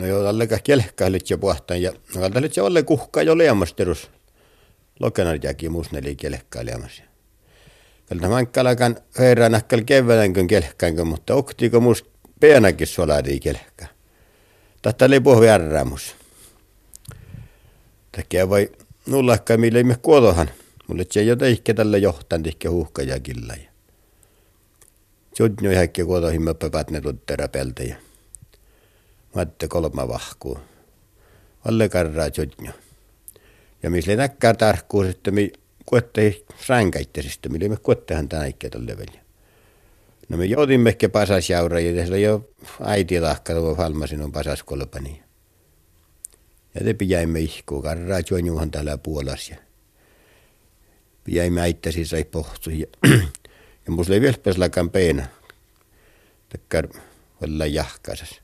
No joo, tällä kelkkailit jo puhtaan ja kaltalit jo alle kuhkaa jo leamasterus. Lokenarjaakin musneli kelkkailemassa. Kalta mankkalakan herran akkal keväänkön kelkkänkö, mutta oktiiko mus pienäkin solari kelkkä. Tätä oli puhu järrämus. Takia voi nullakka mille me kuotohan. Mulle se jo teikkä tällä johtan tihkä huhka ja killa. Sudnyo häkki kuotohin me päpät ne Matte kolma vahkuu. Alle karraa sudnyo. Ja misle näkkää tarkkuus, että mi kuottei ränkäitteisistä, millä me kuottehan tänä ikkä tälle väliä. No me joudimme ehkä pasasjaura ja tässä jo äiti lahka tuo falmasin on pasaskolpani. Ja te pijäimme ihkuu, karraa juonjuhan täällä puolas ja pijäimme äittäsi sai pohtu ja, ja musta ei vieläpäslakaan peena. Takkar olla jahkasas.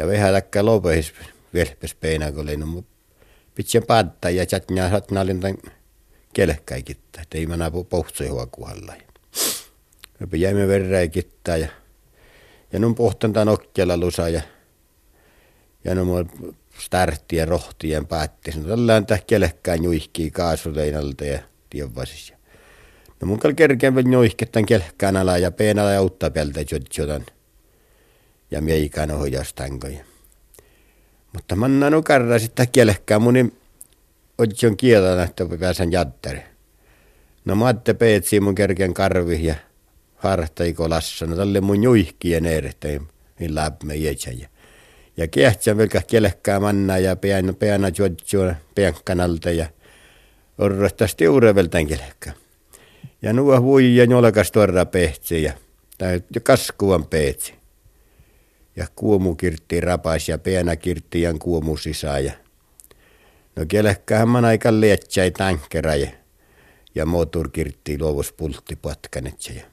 Ja vähän takkaa lopehis kun oli no pitää paattaa ja chatnyaa satnaalin tämän kelkkäikittä, että ei mä pohtsui huokuhalla. Me jäimme verran kittaa ja, ja nun pohtan tämän okkella lusa ja, ja nun startti ja rohtien päätti. No tällä on täh kelkkään juihkii kaasuleinalta ja tienvasis. No mun kerkeen vielä juihkettan kelkkään ala ja peenala ja uutta peltä jodan. Ja meikään ohjastankoja. Mutta manna no karra sitten kelkkään mun otsion kieltä, että pääsen jattari. No maatte peetsi mun kerken karvi ja hartaiko lassa. No tälle mun juihkien erehtei, niin läppä jätsä. Ja kehtsä velkä kielekkää manna ja peän, peänä juotsua peänkkanalta ja orrohtas tiureveltään kielekkää. Ja nuo vui ja nolkas tuoda pehtsi ja, tai kaskuvan peetsi. Ja kuomu kirtti rapas ja ja kuomu sisä ja No kielekkähän man aika lietsäi tankera ja, moottorkirtti luovus pultti patkanetse.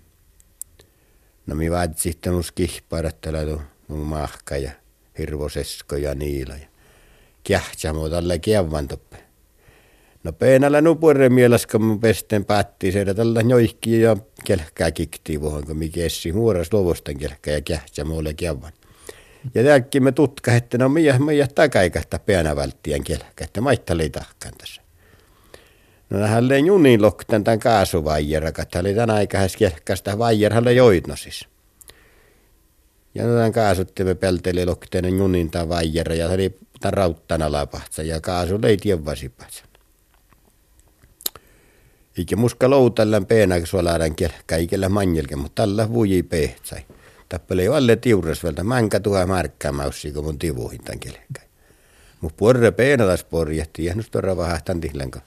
No mi vaat sitten mus kihparat tällä mun mahka ja hirvosesko ja niila kähtsä muu tällä kiavan toppe. No peenällä nupurre mielestä, mun pesten päätti se, tällä joikki ja kelkkää kikti vuohon, kun mikä essi huoras luovusten kelkkää ja kähtsä muulle kiavan. Ja tämäkin me tutka, että no meidän, meidän takaikasta pienä välttien kielkä, että maittali tahkan tässä. No hän löi junin lokten tämän kaasuvaijera, että oli tämän aikaisesti kielkästä vaijerhalle joidnosis. Ja no tämän kaasuttimme pelteli lokteen junin tämän vaijera ja se oli tämän rauttana lapahtsa ja kaasu löi tienvasipatsa. Eikä muska loutalla peenä suolaadan kielkä, eikä manjelke, mutta tällä vuji pehtsai tappele alle tiurasvelta mänkä tuha markkamaussi kun mun tivuihin tämän kelekkäin. Mut porre peenatas porjehti ja nyt torra vahahtan tihlenkaan.